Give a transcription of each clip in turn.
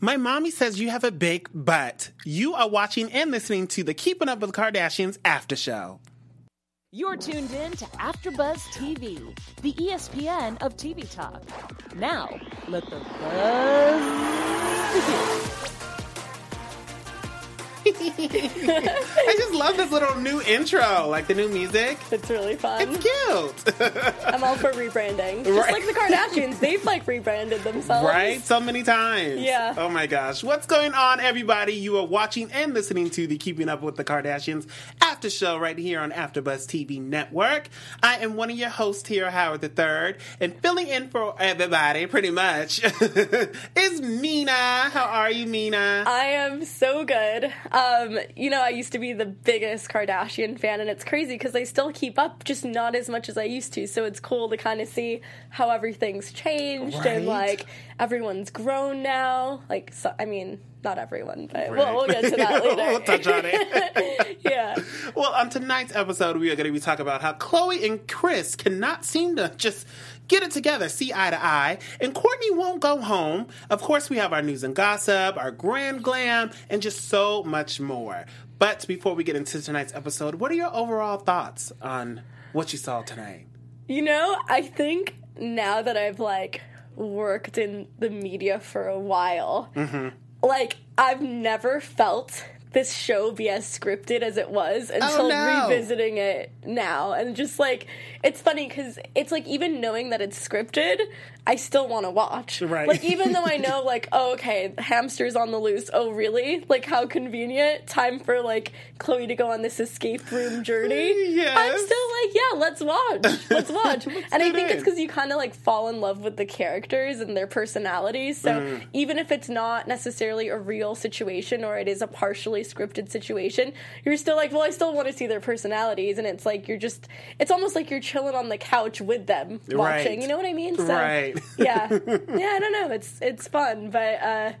My mommy says you have a big butt. You are watching and listening to the Keeping Up with the Kardashians after show. You're tuned in to AfterBuzz TV, the ESPN of TV talk. Now, let the buzz begin. I just love this little new intro, like the new music. It's really fun. It's cute. I'm all for rebranding. Just Right. like the Kardashians, they've like rebranded themselves. Right? So many times. Yeah. Oh my gosh. What's going on, everybody? You are watching and listening to the Keeping Up with the Kardashians after show right here on AfterBuzz TV Network. I am one of your hosts here, Howard III, and filling in for everybody pretty much is Mina. How are you, Mina? I am so good. Um, Um, you know, I used to be the biggest Kardashian fan, and it's crazy because I still keep up, just not as much as I used to. So it's cool to kind of see how everything's changed and like everyone's grown now. Like, so, I mean, not everyone, but Right. we'll, we'll get to that later. we'll touch on it. yeah. Well, on tonight's episode, we are going to be talking about how Khloé and Kris cannot seem to just get it together, see eye to eye, and Kourtney won't go home. Of course, we have our news and gossip, our grand glam, and just so much more. But before we get into tonight's episode, what are your overall thoughts on what you saw tonight? You know, I think now that I've like worked in the media for a while, Mm-hmm. like I've never felt this show be as scripted as it was until Oh, no. revisiting it now. And just like, it's funny because it's like even knowing that it's scripted, I still want to watch. Right. Like, even though I know, like, oh, okay, hamster's on the loose. Oh, really? Like, how convenient. Time for like Khloé to go on this escape room journey. Yes. I'm still like, yeah, let's watch. Let's watch. and I think it's because you kind of like fall in love with the characters and their personalities. So Mm. even if it's not necessarily a real situation or it is a partially scripted situation, you're still like, well, I still want to see their personalities. And it's like you're just, it's almost like you're chilling on the couch with them watching. Right. You know what I mean? So, Right. yeah, yeah. I don't know. It's it's fun, but. uh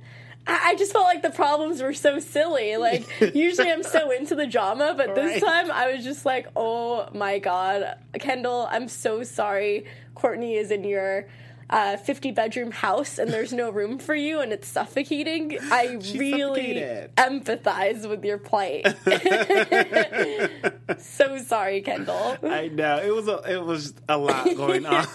I I just felt like the problems were so silly. Like usually I'm so into the drama, but this Right. time I was just like, "Oh my god, Kendall, I'm so sorry. Kourtney is in your uh, 50 bedroom house and there's no room for you and it's suffocating." I really empathize with your plight. so sorry, Kendall. I know it was a it was a lot going on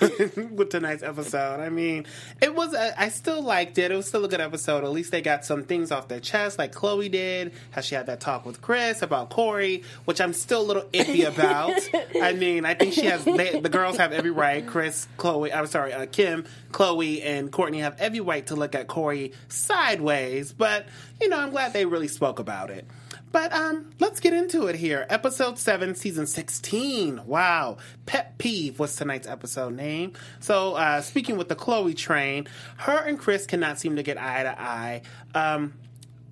with tonight's episode. I mean, it was a, I still liked it. It was still a good episode. At least they got some things off their chest, like Khloé did. How she had that talk with Kris about Corey, which I'm still a little iffy about. I mean, I think she has they, the girls have every right. Kris, Khloé, I'm sorry, uh, Kim, Khloé, and Kourtney have every right to look at Corey sideways. But you know, I'm glad they really spoke about it. But um, let's get into it here. Episode 7, Season 16. Wow. Pet Peeve was tonight's episode name. So, uh, speaking with the Khloé train, her and Kris cannot seem to get eye to eye. Um,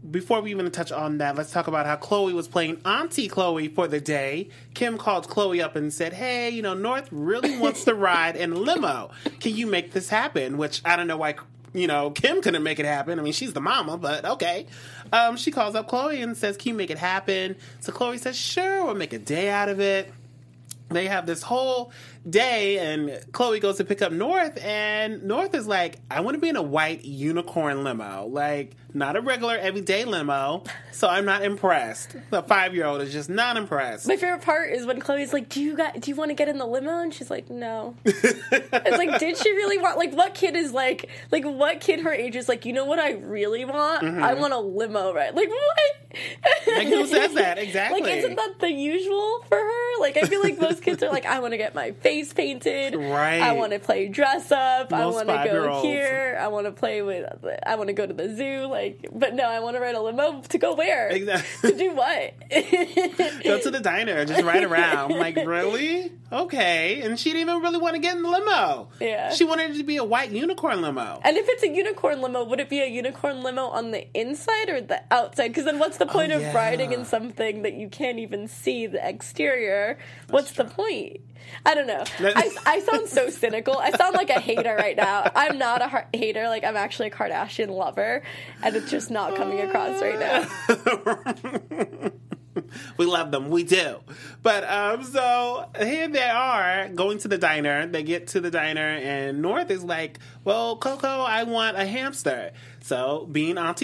before we even touch on that, let's talk about how Khloé was playing Auntie Khloé for the day. Kim called Khloé up and said, Hey, you know, North really wants to ride in a limo. Can you make this happen? Which I don't know why, you know, Kim couldn't make it happen. I mean, she's the mama, but okay. Um, she calls up Khloé and says, Can you make it happen? So Khloé says, Sure, we'll make a day out of it they have this whole day and Khloé goes to pick up North and North is like, I want to be in a white unicorn limo. Like, not a regular everyday limo. So I'm not impressed. The five year old is just not impressed. My favorite part is when Khloé's like, "Do you got? Do you want to get in the limo?" And she's like, "No." it's like, did she really want? Like, what kid is like? Like, what kid her age is like? You know what I really want? Mm-hmm. I want a limo, right? Like, what? Like, who says that? Exactly. Like, isn't that the usual for her? Like, I feel like most kids are like, I want to get my face painted. Right. I want to play dress up. I want to go here. I want to play with. I want to go to the zoo. Like, but no, I want to ride a limo to go where? Exactly. to do what? Go to the diner, just ride around. I'm like, really? Okay. And she didn't even really want to get in the limo. Yeah. She wanted it to be a white unicorn limo. And if it's a unicorn limo, would it be a unicorn limo on the inside or the outside? Because then what's the point of Oh, yeah. riding in something that you can't even see the exterior? what's the point? I don't know. I, I sound so cynical. I sound like a hater right now. I'm not a har- hater. Like, I'm actually a Kardashian lover. And it's just not coming across right now. we love them. We do. But um, so here they are going to the diner. They get to the diner, and North is like, "Well, Coco, I want a hamster." So being Auntie.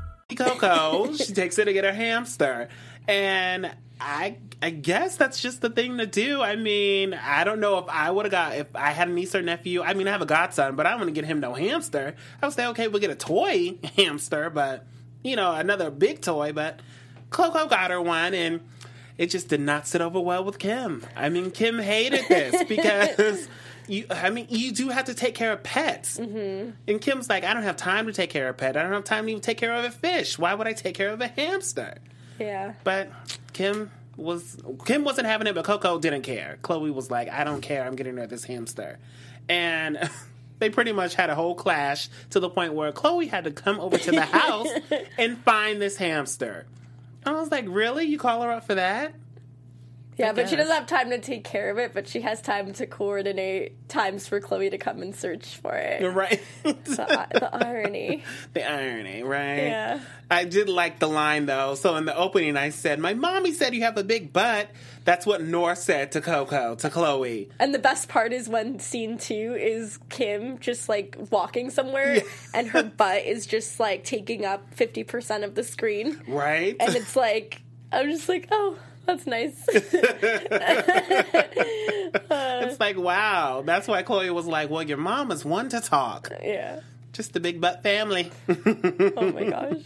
Coco. she takes it to get her hamster. And I I guess that's just the thing to do. I mean, I don't know if I would have got if I had a niece or nephew. I mean, I have a godson, but I to get him no hamster. I would say, okay, we'll get a toy hamster, but you know, another big toy. But Coco got her one, and it just did not sit over well with Kim. I mean, Kim hated this because. You, I mean, you do have to take care of pets. Mm-hmm. And Kim's like, I don't have time to take care of a pet. I don't have time to even take care of a fish. Why would I take care of a hamster? Yeah. But Kim was Kim wasn't having it, but Coco didn't care. Khloé was like, I don't care. I'm getting her this hamster, and they pretty much had a whole clash to the point where Khloé had to come over to the house and find this hamster. I was like, really? You call her up for that? Yeah, but she doesn't have time to take care of it, but she has time to coordinate times for Khloé to come and search for it. Right. The, the irony. the irony, right? Yeah. I did like the line though. So in the opening, I said, "My mommy said you have a big butt." That's what Nor said to Coco, to Khloé. And the best part is when scene two is Kim just like walking somewhere and her butt is just like taking up 50% of the screen. Right? And it's like, I'm just like, oh, that's nice. Uh, it's like, wow. That's why Khloé was like, "Well, your mom is one to talk." yeah. Just the big butt family. Oh my gosh.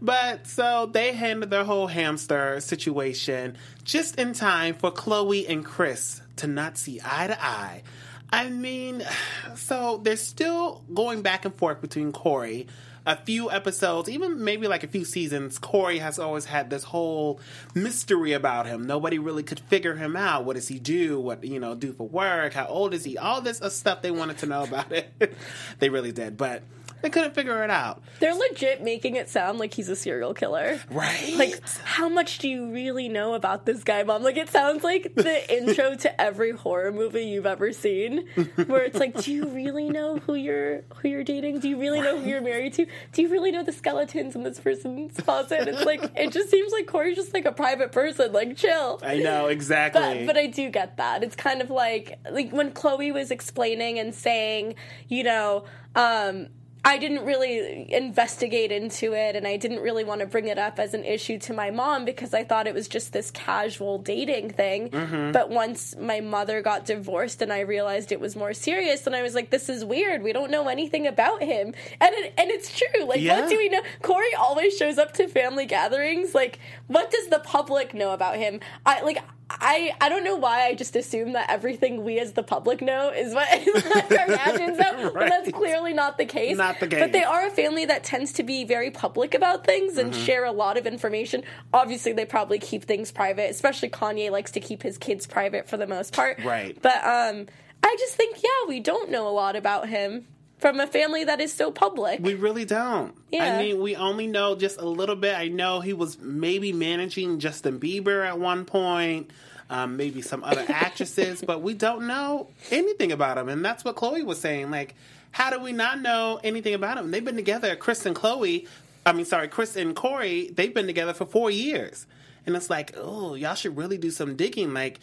But so they handled their whole hamster situation just in time for Khloé and Kris to not see eye to eye. I mean, so they're still going back and forth between Corey. A few episodes, even maybe like a few seasons, Corey has always had this whole mystery about him. Nobody really could figure him out. What does he do? What you know do for work? How old is he? All this uh, stuff they wanted to know about it. they really did, but they couldn't figure it out. They're legit making it sound like he's a serial killer. Right? Like, how much do you really know about this guy, mom? Like, it sounds like the intro to every horror movie you've ever seen, where it's like, do you really know who you're who you're dating? Do you really know who you're married to? Do you really know the skeletons in this person's closet? It's like, it just seems like Corey's just like a private person. Like, chill. I know exactly. But but I do get that. It's kind of like like when Khloé was explaining and saying, you know, um I didn't really investigate into it and I didn't really want to bring it up as an issue to my mom because I thought it was just this casual dating thing. Mm-hmm. But once my mother got divorced and I realized it was more serious, and I was like, this is weird. We don't know anything about him. And it, and it's true. Like, Yeah. what do we know? Corey always shows up to family gatherings. Like, what does the public know about him? I like I I don't know why I just assume that everything we as the public know is what, is what Kardashians know, but that's clearly not the case. Not the case. But they are a family that tends to be very public about things and Mm-hmm. share a lot of information. Obviously, they probably keep things private. Especially Kanye likes to keep his kids private for the most part. Right. But um, I just think yeah, we don't know a lot about him from a family that is so public. We really don't. Yeah. I mean, we only know just a little bit. I know he was maybe managing Justin Bieber at one point, um, maybe some other actresses, but we don't know anything about him. And that's what Khloé was saying. Like, how do we not know anything about him? They've been together, Kris and Khloé. I mean, sorry, Kris and Corey. They've been together for four years, and it's like, oh, y'all should really do some digging. Like.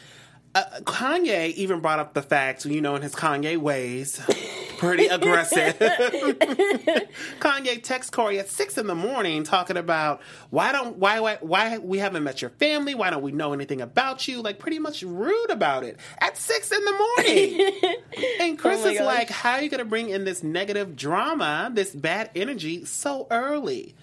Uh, Kanye even brought up the fact, you know, in his Kanye ways, pretty aggressive. Kanye texts Corey at six in the morning talking about why don't why why why we haven't met your family? Why don't we know anything about you? Like pretty much rude about it at six in the morning. and Kris Oh is like, "How are you going to bring in this negative drama, this bad energy so early?"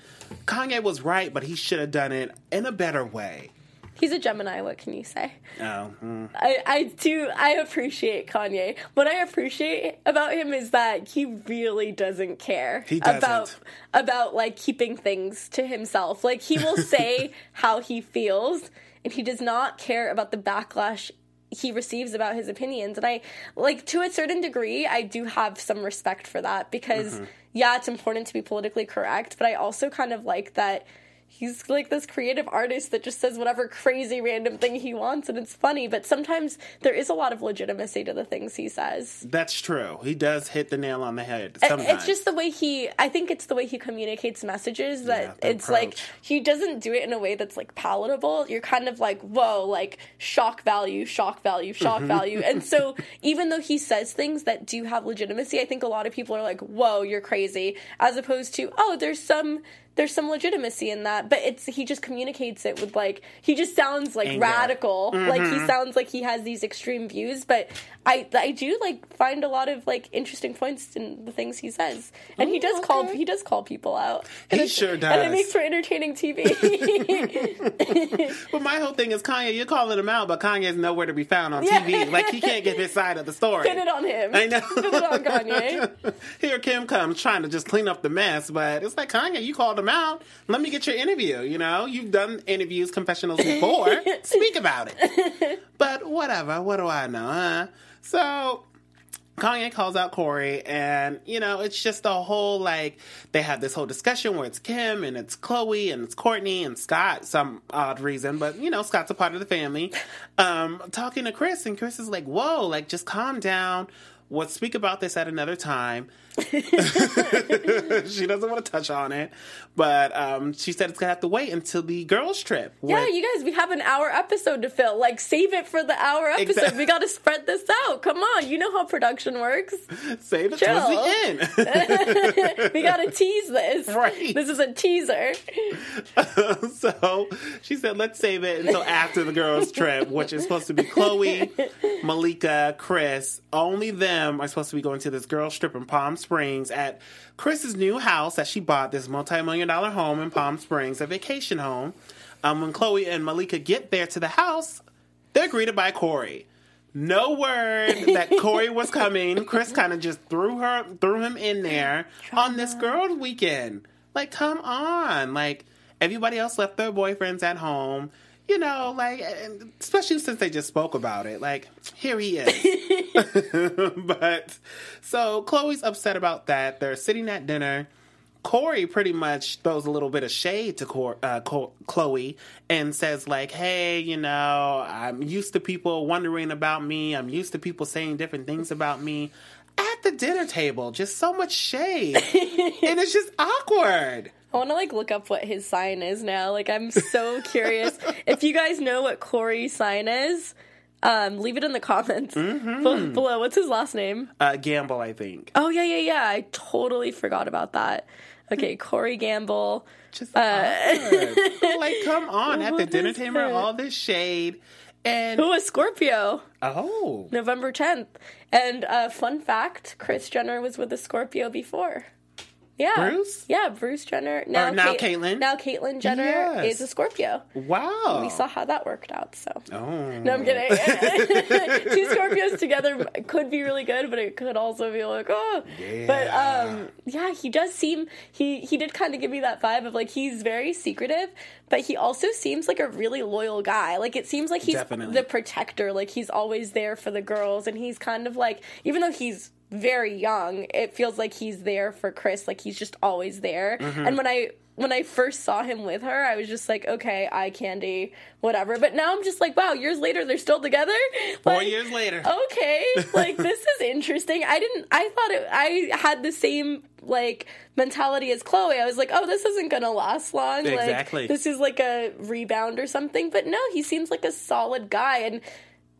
Kanye was right, but he should have done it in a better way. He's a Gemini. What can you say? Oh, mm. I, I do I appreciate Kanye. What I appreciate about him is that he really doesn't care about about like keeping things to himself. Like he will say how he feels and he does not care about the backlash he receives about his opinions. And I like to a certain degree I do have some respect for that because Mm-hmm. yeah, it's important to be politically correct, but I also kind of like that he's like this creative artist that just says whatever crazy random thing he wants and it's funny but sometimes there is a lot of legitimacy to the things he says that's true. He does hit the nail on the head sometimes. it's just the way he i think it's the way he communicates messages that Yeah, it's like he doesn't do it in a way that's like palatable you're kind of like whoa like shock value shock value shock Mm-hmm. value and so even though he says things that do have legitimacy i think a lot of people are like whoa you're crazy as opposed to oh there's some there's some legitimacy in that but it's he just communicates it with like he just sounds like Anger. radical like Mm-hmm. he sounds like he has these extreme views but i i do like find a lot of like interesting points in the things he says and he Ooh, does call he does call people out He And it's- sure and it makes for entertaining tv But my whole thing is Kanye. You're calling him out, but Kanye's nowhere to be found on Yeah. TV. Like he can't give his side of the story. pin it on him I know. pin it on kanye Here Kim comes trying to just clean up the mess, but it's like Kanye, you called him out. Let me get your interview. You know, you've done interviews, confessionals before. Speak about it. But whatever. What do I know? Huh? So Kanye calls out Corey, and you know, it's just a whole like they have this whole discussion where it's Kim and it's Khloé and it's Kourtney and Scott, some odd reason, but you know, Scott's a part of the family. Um, talking to Kris, and Kris is like, "Whoa, like just calm down. We'll speak about this at another time." she doesn't want to touch on it, but um, she said it's gonna have to wait until the girls' trip. yeah with- you guys we have an hour episode to fill like save it for the hour episode Exactly. we gotta spread this out come on you know how production works save it Chill. towards the end. we gotta tease this Right. this is a teaser so she said, let's save it until after the girls' trip, which is supposed to be Khloé, Malika, Kris. Only them are supposed to be going to this girls' trip in Palm Springs at Kris's new house that she bought, this multi million dollar home in Palm Springs, a vacation home. Um, when Khloé and Malika get there to the house, they're greeted by Corey. No word that Corey was coming. Kris kind of just threw her, threw him in there on this girls' weekend. Like, come on! Like, everybody else left their boyfriends at home. You know, like, especially since they just spoke about it. Like, here he is. but so Khloé's upset about that. They're sitting at dinner. Corey pretty much throws a little bit of shade to Cor- uh, Khloé and says like, "Hey, you know, I'm used to people wondering about me. I'm used to people saying different things about me." At the dinner table, just so much shade, and it's just awkward. I want to like look up what his sign is now. Like I'm so curious. if you guys know what Corey's sign is, um, leave it in the comments Mm-hmm. Below. What's his last name? Uh, Gamble, I think. Oh yeah, yeah, yeah. I totally forgot about that. Okay, Corey Gamble. Just Uh, like, come on, at the dinner table, it? all this shade, and Who was Scorpio? oh, November 10th. And uh, fun fact: Kris Jenner was with a Scorpio before. Yeah, Bruce? Yeah, Bruce Jenner. Now, now Cait- Caitlyn? Now Caitlyn Jenner Yes. is a Scorpio. wow. We saw how that worked out. So. Oh. No, I'm kidding. Two Scorpios together could be really good, but it could also be like, oh. But Yeah. um, yeah, he does seem he he did kind of give me that vibe of like he's very secretive, but he also seems like a really loyal guy. Like it seems like he's Definitely. the protector. Like he's always there for the girls, and he's kind of like even though he's very young, it feels like he's there for Kris. Like he's just always there. Mm-hmm. And when I when I first saw him with her, I was just like, okay, eye candy, whatever. But now I'm just like, wow, years later they're still together. Four Like, years later. Okay, like this is interesting. I didn't. I thought it. I had the same like mentality as Khloé. I was like, oh, this isn't gonna last long. Exactly. Like this is like a rebound or something. But no, he seems like a solid guy and.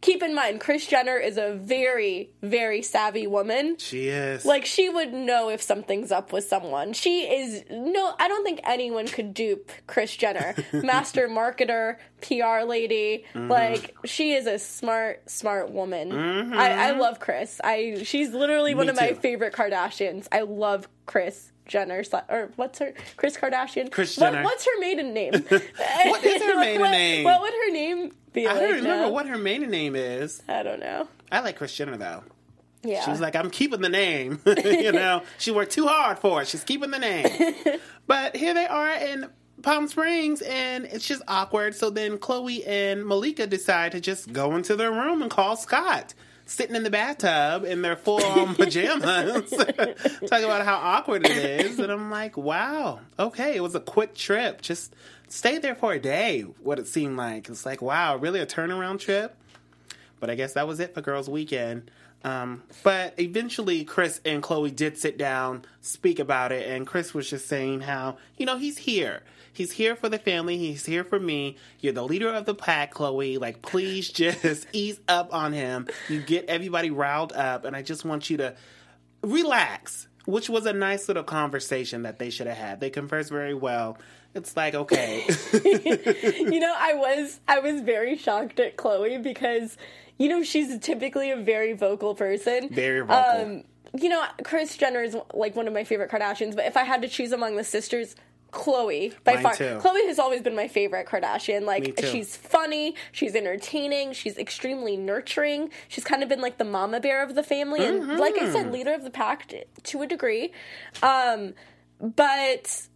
Keep in mind, Kris Jenner is a very, very savvy woman. She is. Like she would know if something's up with someone. She is no. I don't think anyone could dupe Kris Jenner, master marketer, PR lady. Mm-hmm. Like she is a smart, smart woman. I, I love Kris. I she's literally one Me of my favorite Kardashians. I love Kris Jenner or what's her Kris Kardashian? What- Jenner. what's her maiden name? What is her maiden What- name? What would her name be? I like don't remember now? what her maiden name is. I don't know. I like Kris Jenner though. Yeah, She's like, I'm keeping the name. you know, she worked too hard for it. She's keeping the name. but here they are in Palm Springs, and it's just awkward. So then Khloé and Malika decide to just go into their room and call Scott. Sitting in the bathtub in their full on pajamas, talking about how awkward it is, and I'm like, "Wow, okay, it was a quick trip. Just stayed there for a day. What it seemed like. It's like, wow, really a turnaround trip." But I guess that was it for Girls Weekend. Um, but eventually, Kris and Khloé did sit down, speak about it, and Kris was just saying how, you know, he's here. He's here for the family. He's here for me. You're the leader of the pack, Khloé. Like, please just ease up on him. You get everybody riled up, and I just want you to relax, which was a nice little conversation that they should have had. They conversed very well. It's like, okay. you know, I was I was very shocked at Khloé because you know she's typically a very vocal person. Very vocal. Um, you know, Kris Jenner is like one of my favorite Kardashians, but if I had to choose among the sisters, Khloé by Mine far. too. Khloé has always been my favorite Kardashian. Like she's funny, she's entertaining, she's extremely nurturing. She's kind of been like the mama bear of the family, and like I Mm-hmm. said, leader of the pack to a degree. Um, but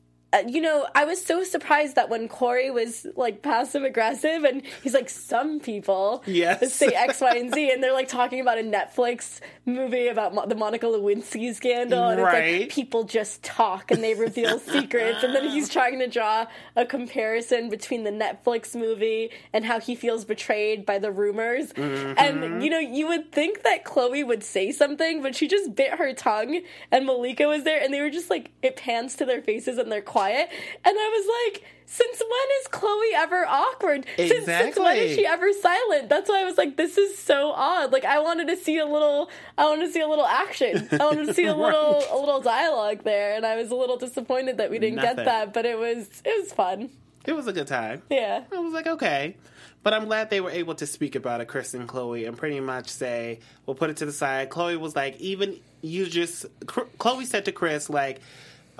you know, I was so surprised that when Corey was like passive aggressive and he's like, some people Yes. say X, Y, and Z, and they're like talking about a Netflix movie about Mo- the Monica Lewinsky scandal, and it's like people just talk and they reveal secrets, and then he's trying to draw a comparison between the Netflix movie and how he feels betrayed by the rumors. Mm-hmm. And you know, you would think that Khloé would say something, but she just bit her tongue, and Malika was there, and they were just like, it pans to their faces and they're quiet, and I was like. Since when is Khloé ever awkward? Since, since when Exactly. is she ever silent? That's why I was like, this is so odd. Like I wanted to see a little, I wanted to see a little action. I wanted to see a little, a little dialogue there, and I was a little disappointed that we didn't Nothing. get that. But it was, it was fun. it was a good time. Yeah. I was like, okay. But I'm glad they were able to speak about it, Kris and Khloé, and pretty much say, we'll put it to the side. Khloé was like, even you just, Khloé said to Kris, like,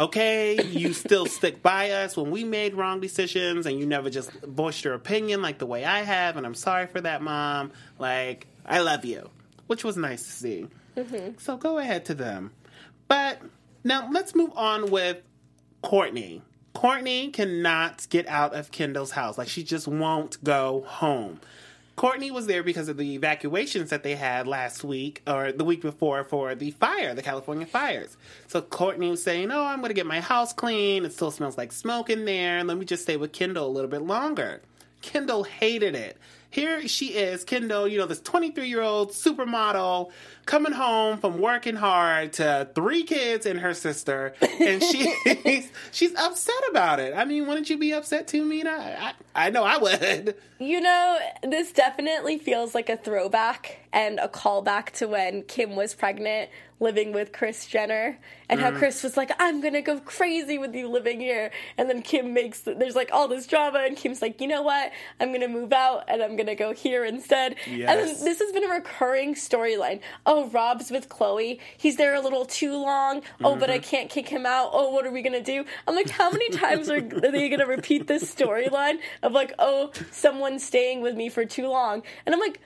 okay, you still stick by us when we made wrong decisions and you never just voiced your opinion like the way I have, and I'm sorry for that, Mom. Like, I love you, which was nice to see. Mm-hmm. So go ahead to them. But now let's move on with Kourtney. Kourtney cannot get out of Kendall's house. Like she just won't go home. Kourtney was there because of the evacuations that they had last week or the week before for the fire, the California fires. So Kourtney was saying, Oh, I'm going to get my house clean. It still smells like smoke in there. Let me just stay with Kendall a little bit longer. Kendall hated it. Here she is, Kendall, you know, this 23 year old supermodel coming home from working hard to three kids and her sister, and she's she's upset about it. I mean, wouldn't you be upset too, Mina? I, I, know I would. You know, this definitely feels like a throwback and a callback to when Kim was pregnant, living with Kris Jenner, and how mm. Kris was like, "I'm gonna go crazy with you living here," and then Kim makes there's like all this drama, and Kim's like, "You know what? I'm gonna move out and I'm gonna go here instead." And Yes. then this has been a recurring storyline. Oh, Oh, Rob's with Khloé. He's there a little too long. Oh, but I mm-hmm. can't kick him out. Oh, what are we gonna do? I'm like, how many times are, are they gonna repeat this storyline of like, oh, someone's staying with me for too long? And I'm like,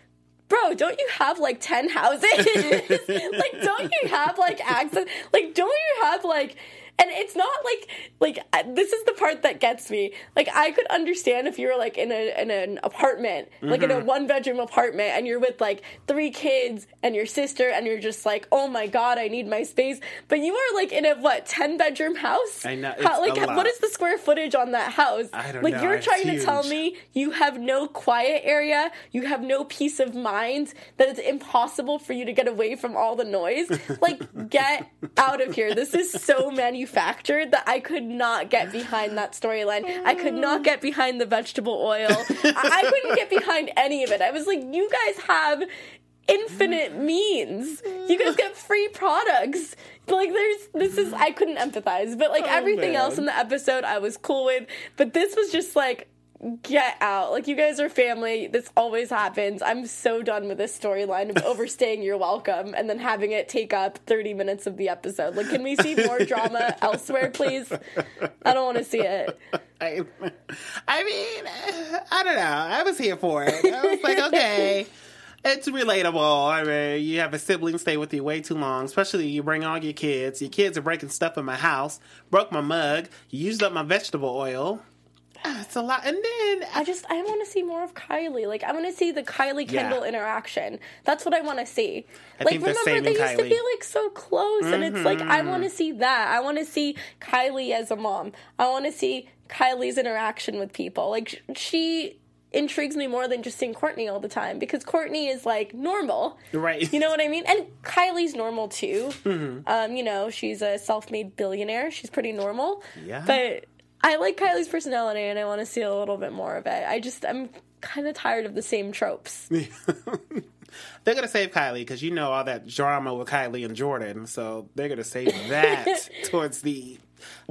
bro, don't you have like 10 houses? like, don't you have like access? Like, don't you have like, and it's not like like this is the part that gets me. Like I could understand if you were like in a in an apartment, like in a mm-hmm. one bedroom apartment, and you're with like three kids and your sister, and you're just like, oh my god, I need my space. But you are like in a what ten bedroom house? I know, How, like what is the square footage on that house? I don't like know, you're it's trying to tell me you have no quiet area, you have no peace of mind, that it's impossible for you to get away from all the noise. Like, get out of here. This is so manufactured that I could not get behind that storyline. I could not get behind the vegetable oil. I, I couldn't get behind any of it. I was like, you guys have infinite means. You guys get free products. Like there's this is I couldn't empathize, but like Oh, everything man. else in the episode I was cool with, but this was just like get out. Like, you guys are family. This always happens. I'm so done with this storyline of overstaying your welcome and then having it take up 30 minutes of the episode. Like, can we see more drama elsewhere, please? I don't want to see it. I, I mean, I don't know. I was here for it. I was like, okay. It's relatable. I mean, you have a sibling stay with you way too long, especially you bring all your kids. Your kids are breaking stuff in my house, broke my mug, you used up my vegetable oil. Ah, It's a lot. And then I just I want to see more of Kylie. Like I want to see the Kylie Kendall Yeah. interaction. That's what I want to see. I like think they're remember they saving used to be Mm-hmm. like so close, and it's like I want to see that. I want to see Kylie as a mom. I want to see Kylie's interaction with people. Like she intrigues me more than just seeing Kourtney all the time because Kourtney is like normal. Right. You know what I mean? And Kylie's normal too. Um, you know, she's a self-made billionaire. She's pretty normal. Yeah. But I like Kylie's personality and I want to see a little bit more of it. I just I'm kind of tired of the same tropes. they're going to save Kylie because you know all that drama with Kylie and Jordyn. So they're going to save that towards the,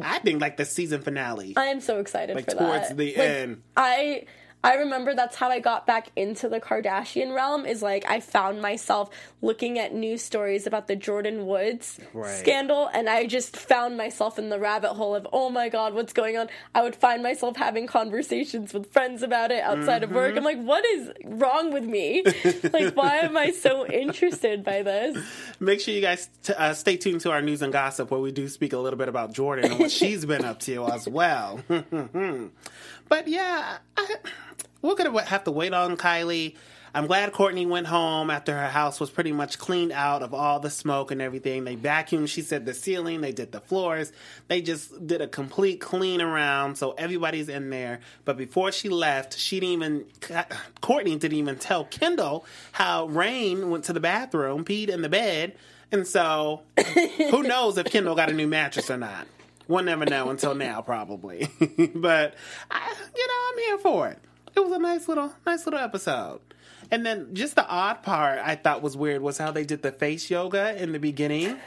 I think, like the season finale. I am so excited Like for towards that. the Like, end. I I remember that's how I got back into the Kardashian realm is like I found myself looking at news stories about the Jordyn Woods Right. scandal and I just found myself in the rabbit hole of oh my god what's going on I would find myself having conversations with friends about it outside of Mm-hmm. work I'm like what is wrong with me like why am I so interested by this Make sure you guys t- uh, stay tuned to our news and gossip where we do speak a little bit about Jordyn and what she's been up to as well. but yeah, I, we're to have to wait on Kylie. I'm glad Kourtney went home after her house was pretty much cleaned out of all the smoke and everything. They vacuumed, she said, the ceiling, they did the floors. They just did a complete clean around, so everybody's in there. But before she left, she didn't even, Kourtney didn't even tell Kendall how Reign went to the bathroom, peed in the bed. And so, who knows if Kendall got a new mattress or not? We'll never know until now, probably. but I, you know, I'm here for it. It was a nice little, nice little episode. And then just the odd part I thought was weird was how they did the face yoga in the beginning.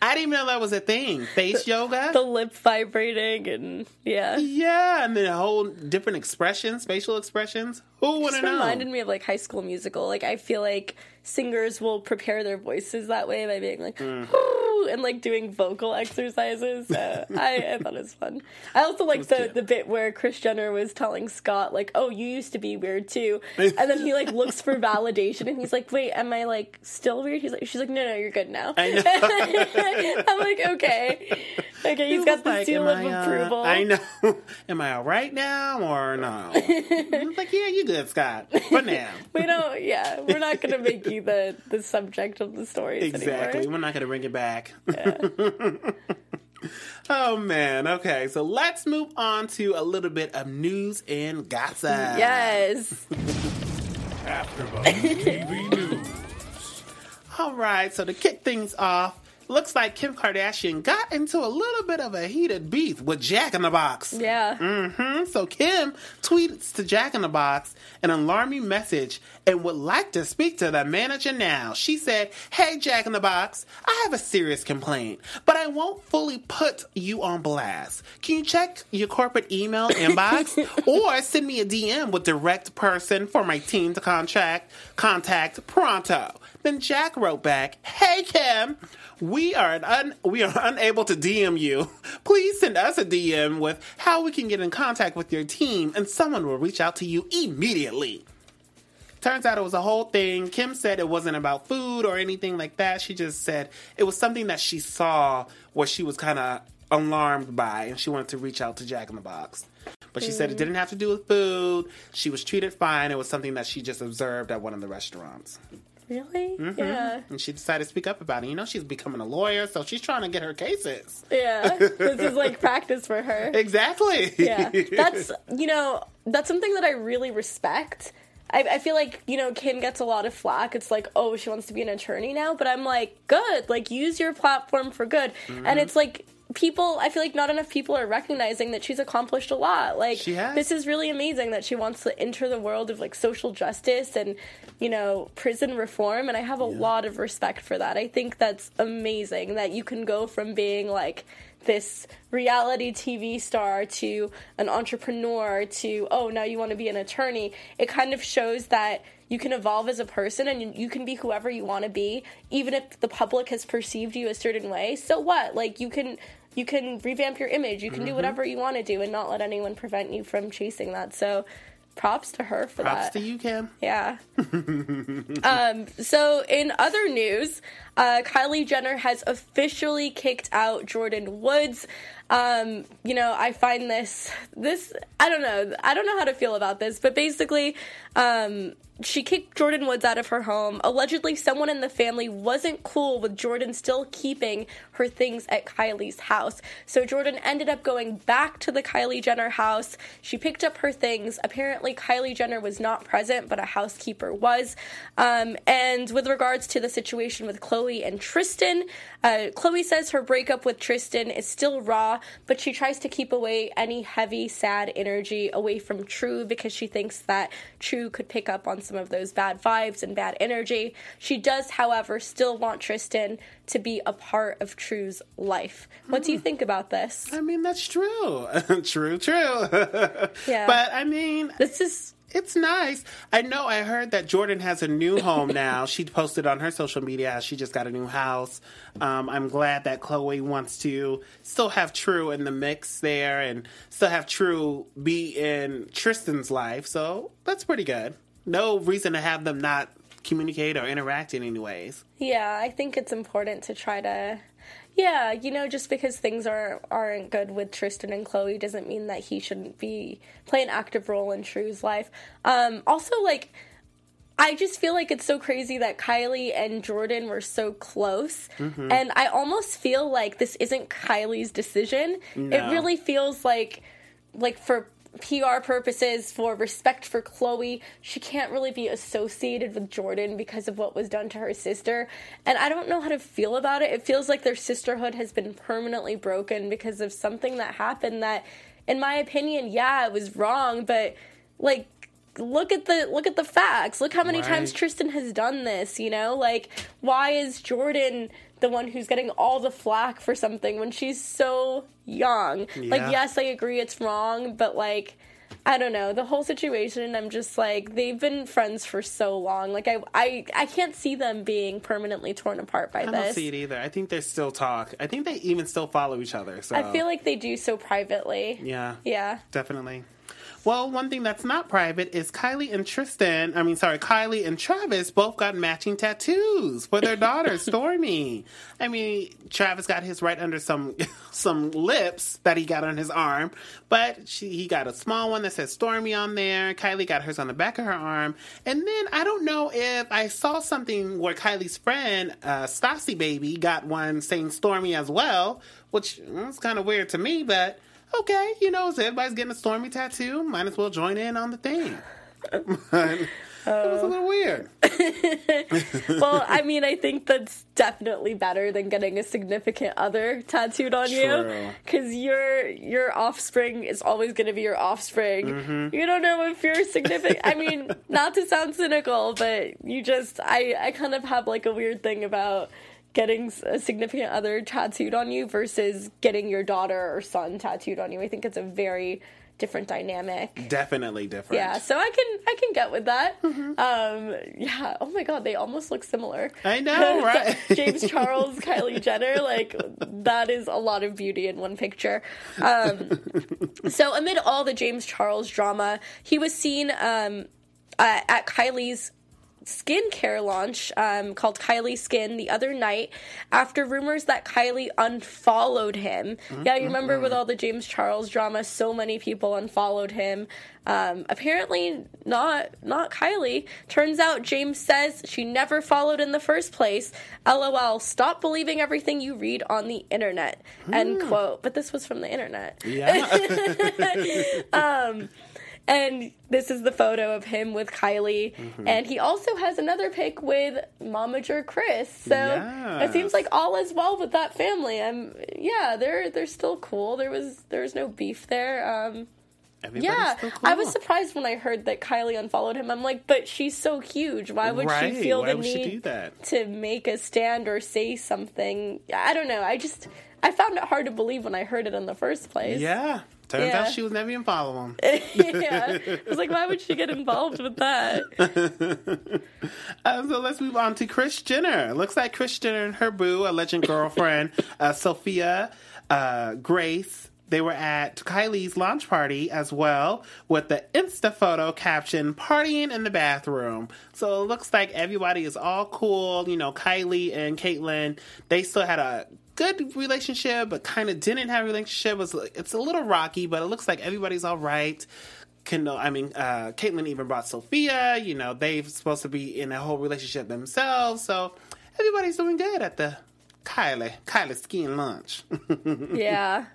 I didn't even know that was a thing. Face yoga. the lip vibrating and yeah yeah, and then a whole different expressions, facial expressions. Who would have known? reminded me of like High School Musical. Like I feel like singers will prepare their voices that way by being like Mm. And like doing vocal exercises. So I, I thought it was fun. I also like the cute. the bit where Kris Jenner was telling Scott like, "Oh, you used to be weird too," and then he like looks for validation and he's like, "Wait, am I like still weird?" He's like, "She's like, no, no, you're good now." I know. I'm like, okay, okay, he's got the like, seal of I, uh, approval. I know. Am I all right now or no? I was like, yeah, you good, Scott. For now. We don't. Yeah, we're not gonna make you the the subject of the stories Exactly. anymore. We're not going to bring it back. Uh. oh, man. Okay. So let's move on to a little bit of news and gossip. Yes. AfterBuzz TV News. All right. So to kick things off, looks like Kim Kardashian got into a little bit of a heated beef with Jack in the Box. Yeah. Mm-hmm. So Kim tweets to Jack in the Box an alarming message and would like to speak to the manager now. She said, Hey, Jack in the Box, I have a serious complaint, but I won't fully put you on blast. Can you check your corporate email inbox or send me a DM with direct person for my team to contact, contact pronto? Then Jack wrote back, Hey, Kim, we are un- we are unable to DM you. Please send us a DM with how we can get in contact with your team, and someone will reach out to you immediately. Turns out it was a whole thing. Kim said it wasn't about food or anything like that. She just said it was something that she saw where she was kind of alarmed by, and she wanted to reach out to Jack in the Box. But she said it didn't have to do with food. She was treated fine. It was something that she just observed at one of the restaurants. Really? Mm-hmm. Yeah. And she decided to speak up about it. You know, she's becoming a lawyer, so she's trying to get her cases. Yeah. this is like practice for her. Exactly. Yeah. That's you know that's something that I really respect. I, I feel like you know Kim gets a lot of flack. It's like, oh, she wants to be an attorney now, but I'm like, good. Like, use your platform for good. Mm-hmm. And it's like people. I feel like not enough people are recognizing that she's accomplished a lot. Like, this is really amazing that she wants to enter the world of like social justice and you know prison reform. And I have a lot of respect for that. I think that's amazing that you can go from being like this reality TV star to an entrepreneur to oh now you want to be an attorney. It kind of shows that you can evolve as a person and you- you can be whoever you want to be even if the public has perceived you a certain way. So what? Like you can you can revamp your image. You can do whatever you want to do and not let anyone prevent you from chasing that. So props to her for Props that. to you, Kim. Yeah. um, so, in other news, uh, Kylie Jenner has officially kicked out Jordyn Woods. Um, you know, I find this this I don't know I don't know how to feel about this, but basically, um, she kicked Jordyn Woods out of her home. Allegedly, someone in the family wasn't cool with Jordyn still keeping her things at Kylie's house. So Jordyn ended up going back to the Kylie Jenner house. She picked up her things. Apparently, Kylie Jenner was not present, but a housekeeper was. Um, and with regards to the situation with Khloé and Tristan, uh, Khloé says her breakup with Tristan is still raw, but she tries to keep away any heavy, sad energy away from True because she thinks that True could pick up on some of those bad vibes and bad energy. She does, however, still want Tristan to be a part of True's life. What do you think about this? I mean, that's true. true, true. Yeah. But I mean, This is it's nice. I know I heard that Jordyn has a new home now. she posted on her social media she just got a new house. Um, I'm glad that Khloé wants to still have True in the mix there and still have True be in Tristan's life. So that's pretty good. No reason to have them not communicate or interact in any ways. Yeah, I think it's important to try to yeah, you know, just because things are aren't good with Tristan and Khloé doesn't mean that he shouldn't be play an active role in True's life. Um also like I just feel like it's so crazy that Kylie and Jordyn were so close. And I almost feel like this isn't Kylie's decision. It really feels like like for PR purposes, for respect for Khloé, she can't really be associated with Jordyn because of what was done to her sister. And I don't know how to feel about it. It feels like their sisterhood has been permanently broken because of something that happened that in my opinion, yeah, it was wrong, but like look at the look at the facts. Look how many times Tristan has done this, you know? Like why is Jordyn the one who's getting all the flack for something when she's so young? Like yes, I agree it's wrong, but like I don't know, the whole situation I'm just like they've been friends for so long. Like I I I can't see them being permanently torn apart by I this. I don't see it either. I think they still talk. I think they even still follow each other. So I feel like they do so privately. yeah, Yeah. definitely. Well, one thing that's not private is Kylie and Tristan. I mean, sorry, Kylie and Travis both got matching tattoos for their daughter Stormi. I mean, Travis got his right under some some lips that he got on his arm, but she, he got a small one that says Stormi on there. Kylie got hers on the back of her arm, and then I don't know if I saw something where Kylie's friend uh, Stassie Baby got one saying Stormi as well, which was kind of weird to me, but okay, you know, so everybody's getting a Stormi tattoo. Might as well join in on the thing. it was a little weird. well, I mean, I think that's definitely better than getting a significant other tattooed on you, because your your offspring is always going to be your offspring. Mm-hmm. You don't know if you're significant. I mean, not to sound cynical, but you just I I kind of have like a weird thing about getting a significant other tattooed on you versus getting your daughter or son tattooed on you. I think it's a very different dynamic. Definitely different. Yeah, so I can I can get with that. Um, yeah. Oh my god, they almost look similar. I know, right? James Charles, Kylie Jenner, like that is a lot of beauty in one picture. Um, so amid all the James Charles drama, he was seen um, at, at Kylie's skincare launch um, called Kylie Skin the other night after rumors that Kylie unfollowed him. Yeah, you remember with all the James Charles drama, so many people unfollowed him. Um, apparently, not not Kylie. Turns out James says she never followed in the first place. LOL. Stop believing everything you read on the internet. End quote. But this was from the internet. Yeah. And this is the photo of him with Kylie. Mm-hmm. And he also has another pic with Momager Kris. So it seems like all is well with that family. I'm yeah, they're they're still cool. There was there was no beef there. Um Everybody's yeah, still I was surprised when I heard that Kylie unfollowed him. I'm like, but she's so huge. Why would Right, she feel why the need do that? to make a stand or say something? I don't know. I just I found it hard to believe when I heard it in the first place. Yeah. Turns Yeah. out she was never even following him. yeah. I was like, why would she get involved with that? Uh, so let's move on to Kris Jenner. Looks like Kris Jenner and her boo, alleged girlfriend, uh, Sophia uh, Grace, they were at Kylie's launch party as well with the Insta photo caption partying in the bathroom. So it looks like everybody is all cool. You know, Kylie and Caitlyn, they still had a good relationship, but kind of didn't have a relationship. It was, it's a little rocky, but it looks like everybody's all right. Kendall, I mean, uh, Caitlyn even brought Sophia. You know, they're supposed to be in a whole relationship themselves. So everybody's doing good at the Kylie, Kylie skiing lunch. Yeah.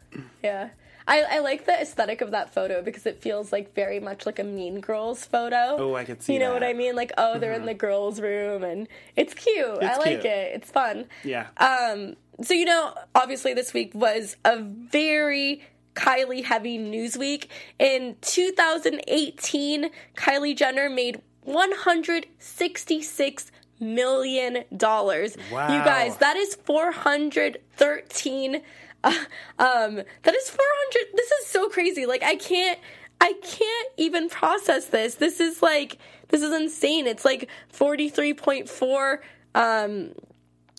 Yeah. I, I like the aesthetic of that photo because it feels like very much like a Mean Girls photo. Oh, I could see You know that. Mm-hmm. what I mean? Like, oh, they're in the girls' room, and it's cute. I like cute. it. It's fun. yeah. Um, so you know, obviously this week was a very Kylie heavy news week. In 2018, Kylie Jenner made 166 million dollars. Wow. You guys, that is 413 uh, um that is 400 this is so crazy. Like I can't I can't even process this. This is like this is insane. It's like 43.4 um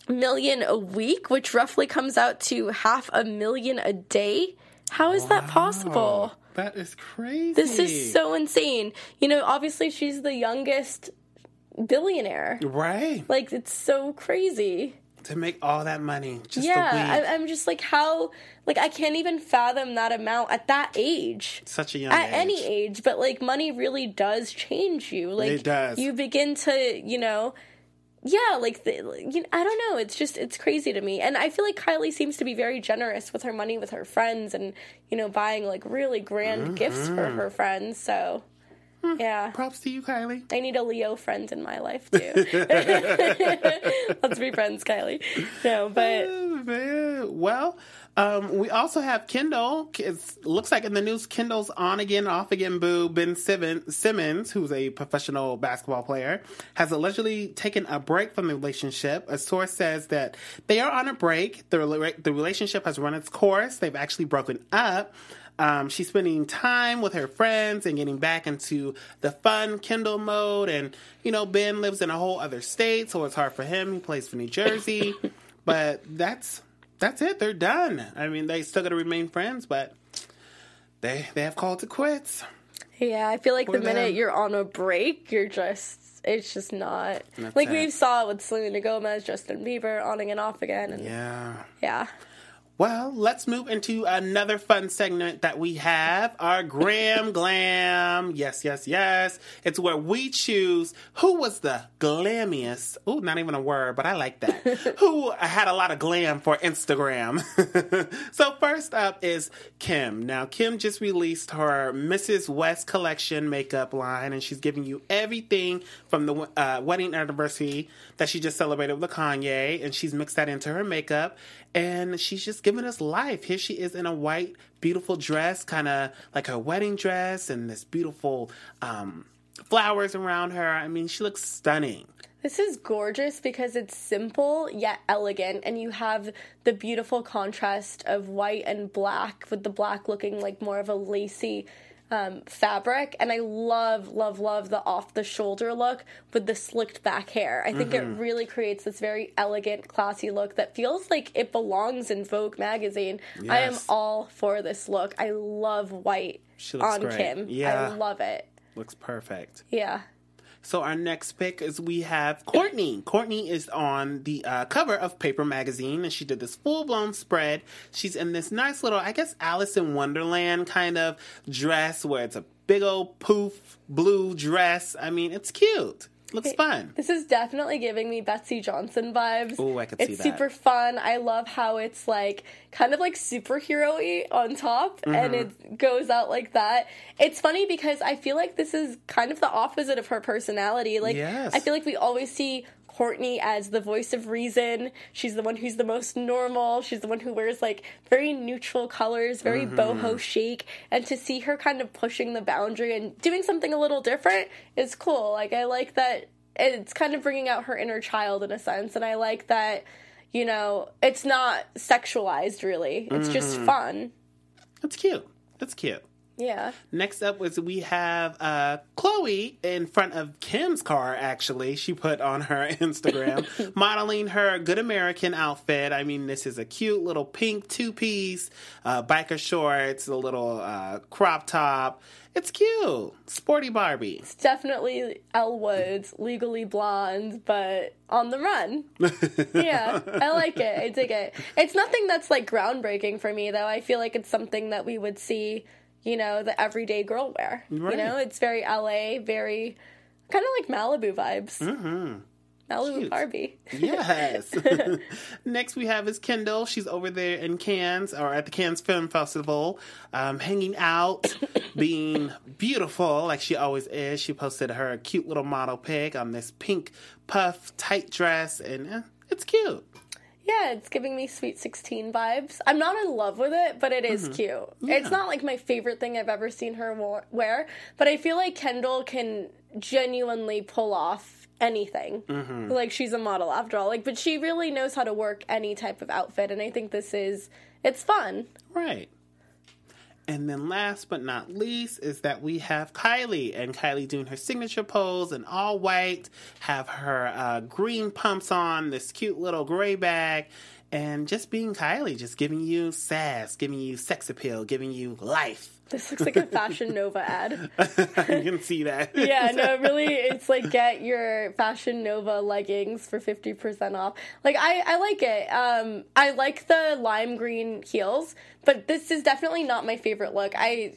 million a week, which roughly comes out to half a million a day. How is that possible? that is crazy. This is so insane. You know, obviously she's the youngest billionaire. right Like it's so crazy. To make all that money. Just yeah. I, I'm just like how like I can't even fathom that amount at that age. Such a young At age. any age, but like money really does change you. Like It does. you begin to, you know, yeah, like the, you know, I don't know. It's just it's crazy to me, and I feel like Kylie seems to be very generous with her money with her friends, and you know, buying like really grand gifts for Mm-hmm. her friends. So. Yeah, Props to you, Kylie. I need a Leo friend in my life too. Let's be friends, Kylie. No, but Oh. Well, um, we also have Kendall. It looks like in the news, Kendall's on again, off again boo. Ben Simmons, who's a professional basketball player, has allegedly taken a break from the relationship. A source says that they are on a break. The, the relationship has run its course. They've actually broken up. Um, she's spending time with her friends and getting back into the fun Kendall mode. And, you know, Ben lives in a whole other state, so it's hard for him. He plays for New Jersey. but that's that's it. They're done. I mean, they still got to remain friends, but they they have called it quits. Yeah, I feel like the minute them. you're on a break, you're just it's just not That's like it. we saw with Selena Gomez, Justin Bieber, on and off again, and Yeah. yeah. Well, let's move into another fun segment that we have our Graham Glam. Yes, yes, yes. It's where we choose who was the glammiest. Oh, not even a word, but I like that. who had a lot of glam for Instagram. so, first up is Kim. Now, Kim just released her Mrs. West collection makeup line, and she's giving you everything from the uh, wedding anniversary that she just celebrated with Kanye, and she's mixed that into her makeup and she's just giving us life. Here she is in a white, beautiful dress, kind of like her wedding dress, and this beautiful um, flowers around her. I mean, she looks stunning. This is gorgeous because it's simple yet elegant, and you have the beautiful contrast of white and black, with the black looking like more of a lacy um, fabric. And I love, love, love the off the shoulder look with the slicked back hair. I think Mm-hmm. it really creates this very elegant, classy look that feels like it belongs in Vogue magazine. I am all for this look. I love white on great. Kim. Yeah. I love it. Looks perfect. Yeah. So our next pick is we have Kourtney. Kourtney is on the uh, cover of Paper Magazine, and she did this full blown spread. She's in this nice little, I guess, Alice in Wonderland kind of dress, where it's a big old poof blue dress. I mean, it's cute. Looks fun. This is definitely giving me Betsey Johnson vibes. Ooh, I could it's see that. It's super fun. I love how it's like kind of like superhero y on top and Mm-hmm. it goes out like that. It's funny because I feel like this is kind of the opposite of her personality. Like Yes. I feel like we always see Kourtney as the voice of reason. She's the one who's the most normal. She's the one who wears like very neutral colors, very Mm-hmm. boho chic. And to see her kind of pushing the boundary and doing something a little different is cool. Like I like that it's kind of bringing out her inner child in a sense. And I like that, you know, it's not sexualized really. It's just fun. That's cute. That's cute. Yeah. Next up was we have uh, Khloé in front of Kim's car. Actually, she put on her Instagram modeling her Good American outfit. I mean, this is a cute little pink two piece, uh, biker shorts, a little uh, crop top. It's cute, sporty Barbie. It's definitely Elle Woods, legally blonde, but on the run. yeah, I like it. I dig it. It's nothing that's like groundbreaking for me, though. I feel like it's something that we would see, you know, the everyday girl wear. Right. You know, it's very LA, very kind of like Malibu vibes. Mm-hmm. Malibu Cute. Barbie. Yes. Next we have is Kendall. She's over there in Cannes or at the Cannes Film Festival, um, hanging out, being beautiful like she always is. She posted her cute little model pic on this pink puff tight dress, and eh, it's cute. Yeah, it's giving me Sweet 16 vibes. I'm not in love with it, but it is mm-hmm. cute. It's not like my favorite thing I've ever seen her wear, but I feel like Kendall can genuinely pull off anything. Mm-hmm. Like she's a model after all. Like but she really knows how to work any type of outfit and I think this is it's fun. Right. And then last but not least is that we have Kylie and Kylie doing her signature pose in all white, have her uh, green pumps on, this cute little gray bag, and just being Kylie, just giving you sass, giving you sex appeal, giving you life. This looks like a Fashion Nova ad. you can see that. Yeah, no, really, it's like get your Fashion Nova leggings for 50% off. Like, I, I like it. Um, I like the lime green heels, but this is definitely not my favorite look. I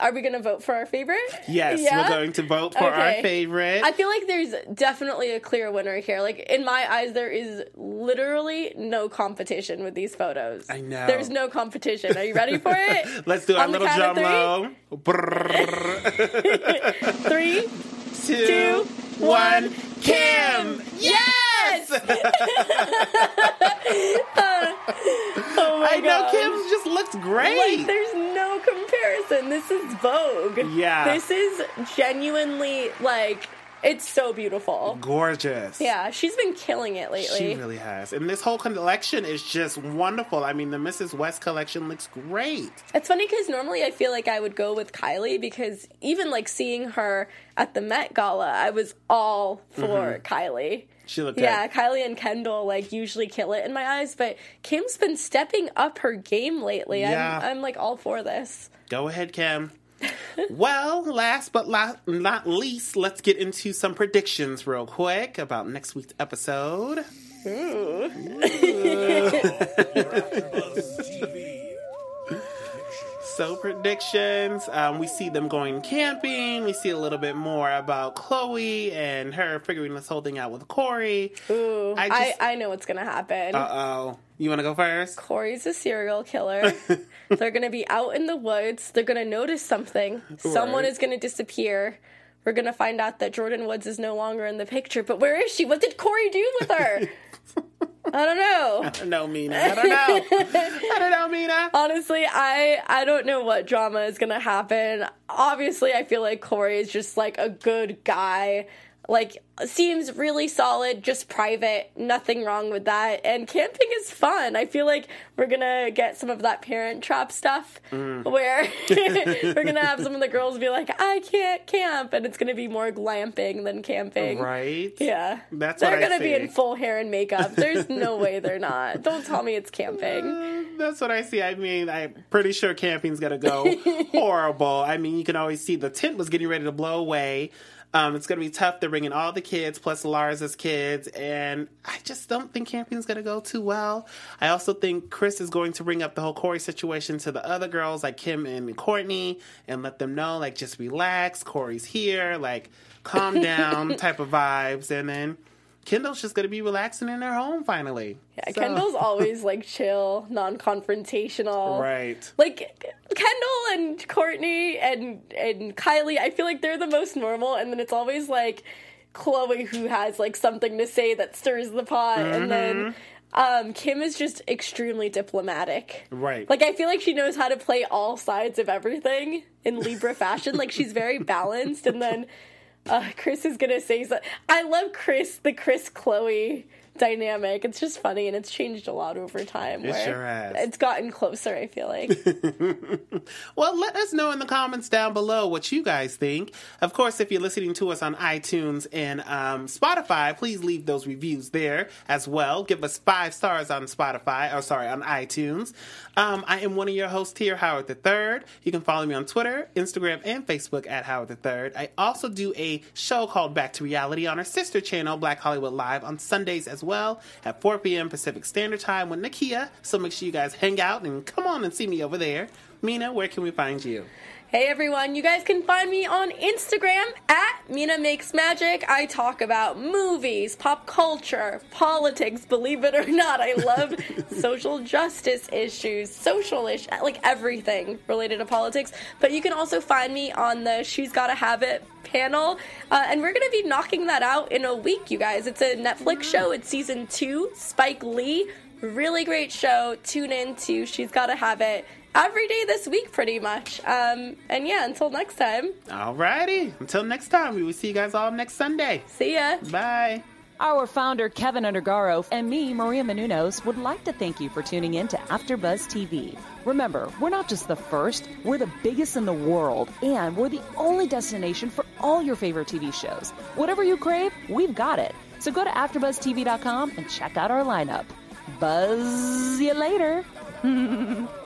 Are we going to vote for our favorite? Yes, Yeah? we're going to vote for Okay. our favorite. I feel like there's definitely a clear winner here. Like in my eyes, there is literally no competition with these photos. I know. There's no competition. Are you ready for it? Let's do our On little drum roll. Three, Two, two, one. one. Kim! Yes! Uh, oh my I know gosh. Kim just looks great. Like, there's no comparison. This is Vogue. Yeah. This is genuinely, like, it's so beautiful. Gorgeous. Yeah, she's been killing it lately. She really has. And this whole collection is just wonderful. I mean, the Mrs. West collection looks great. It's funny because normally I feel like I would go with Kylie because even like seeing her at the Met Gala, I was all for mm-hmm. Kylie. She looked good. Yeah, good. Kylie and Kendall like usually kill it in my eyes, but Kim's been stepping up her game lately. Yeah. I'm, I'm like all for this. Go ahead, Kim. well, last but la- not least, let's get into some predictions real quick about next week's episode. Buzz TV. So predictions, um, we see them going camping. We see a little bit more about Khloé and her figuring this whole thing out with Corey. Ooh, I I, just- I, know what's gonna happen. Uh oh. You want to go first? Corey's a serial killer. They're gonna be out in the woods. They're gonna notice something. Someone is gonna disappear. We're gonna find out that Jordyn Woods is no longer in the picture. But where is she? What did Corey do with her? I don't know. I don't know, Mina. I don't know. I don't know, Mina. Honestly, I I don't know what drama is gonna happen. Obviously, I feel like Corey is just like a good guy. Like seems really solid, just private, nothing wrong with that. And camping is fun. I feel like we're gonna get some of that parent trap stuff mm. where we're gonna have some of the girls be like, I can't camp and it's gonna be more glamping than camping. Right? Yeah. That's they're gonna be in full hair and makeup. There's no way they're not. Don't tell me it's camping. That's what I see. I mean, I'm pretty sure camping's gonna go horrible. I mean, you can always see the tent was getting ready to blow away. Um, it's gonna be tough. They're bringing all the kids plus Lars' kids, and I just don't think camping's gonna go too well. I also think Kris is going to bring up the whole Corey situation to the other girls, like Kim and Kourtney, and let them know, like, just relax. Corey's here, like, calm down, type of vibes, and then. Kendall's just gonna be relaxing in her home finally. Yeah, So- Kendall's always like chill, non-confrontational. right. Like Kendall and Kourtney and and Kylie, I feel like they're the most normal, and then it's always like Khloé who has like something to say that stirs the pot, and then um, Kim is just extremely diplomatic. Right. Like I feel like she knows how to play all sides of everything in Libra fashion. Like she's very balanced, and then uh, Kris is gonna say something. I love Kris, the Kris Khloé dynamic. It's just funny and it's changed a lot over time. It sure has. It's gotten closer, I feel like. Well, let us know in the comments down below what you guys think. Of course, if you're listening to us on iTunes and um, Spotify, please leave those reviews there as well. Give us five stars on Spotify, or sorry, on iTunes. Um, I am one of your hosts here, Howard III. You can follow me on Twitter, Instagram, and Facebook at Howard III. I also do a show called Back to Reality on our sister channel, Black Hollywood Live, on Sundays as well at 4 p.m. Pacific Standard Time with Nakia. So make sure you guys hang out and come on and see me over there. Mina, where can we find you? Hey everyone, you guys can find me on Instagram at Mina Makes Magic. I talk about movies, pop culture, politics, believe it or not. I love social justice issues, social issues, like everything related to politics. But you can also find me on the She's Gotta Have It panel. Uh, and we're going to be knocking that out in a week, you guys. It's a Netflix show, it's season two. Spike Lee, really great show. Tune in to She's Gotta Have It every day this week, pretty much. Um, and yeah, until next time, Alrighty. Until next time, we will see you guys all next Sunday. see ya. Bye. Our founder, Kevin Undergaro, and me, Maria Menounos, would like to thank you for tuning in to AfterBuzz TV. Remember, we're not just the first, we're the biggest in the world, and we're the only destination for all your favorite TV shows. Whatever you crave, we've got it. So go to AfterBuzzTV.com and check out our lineup. Buzz you later.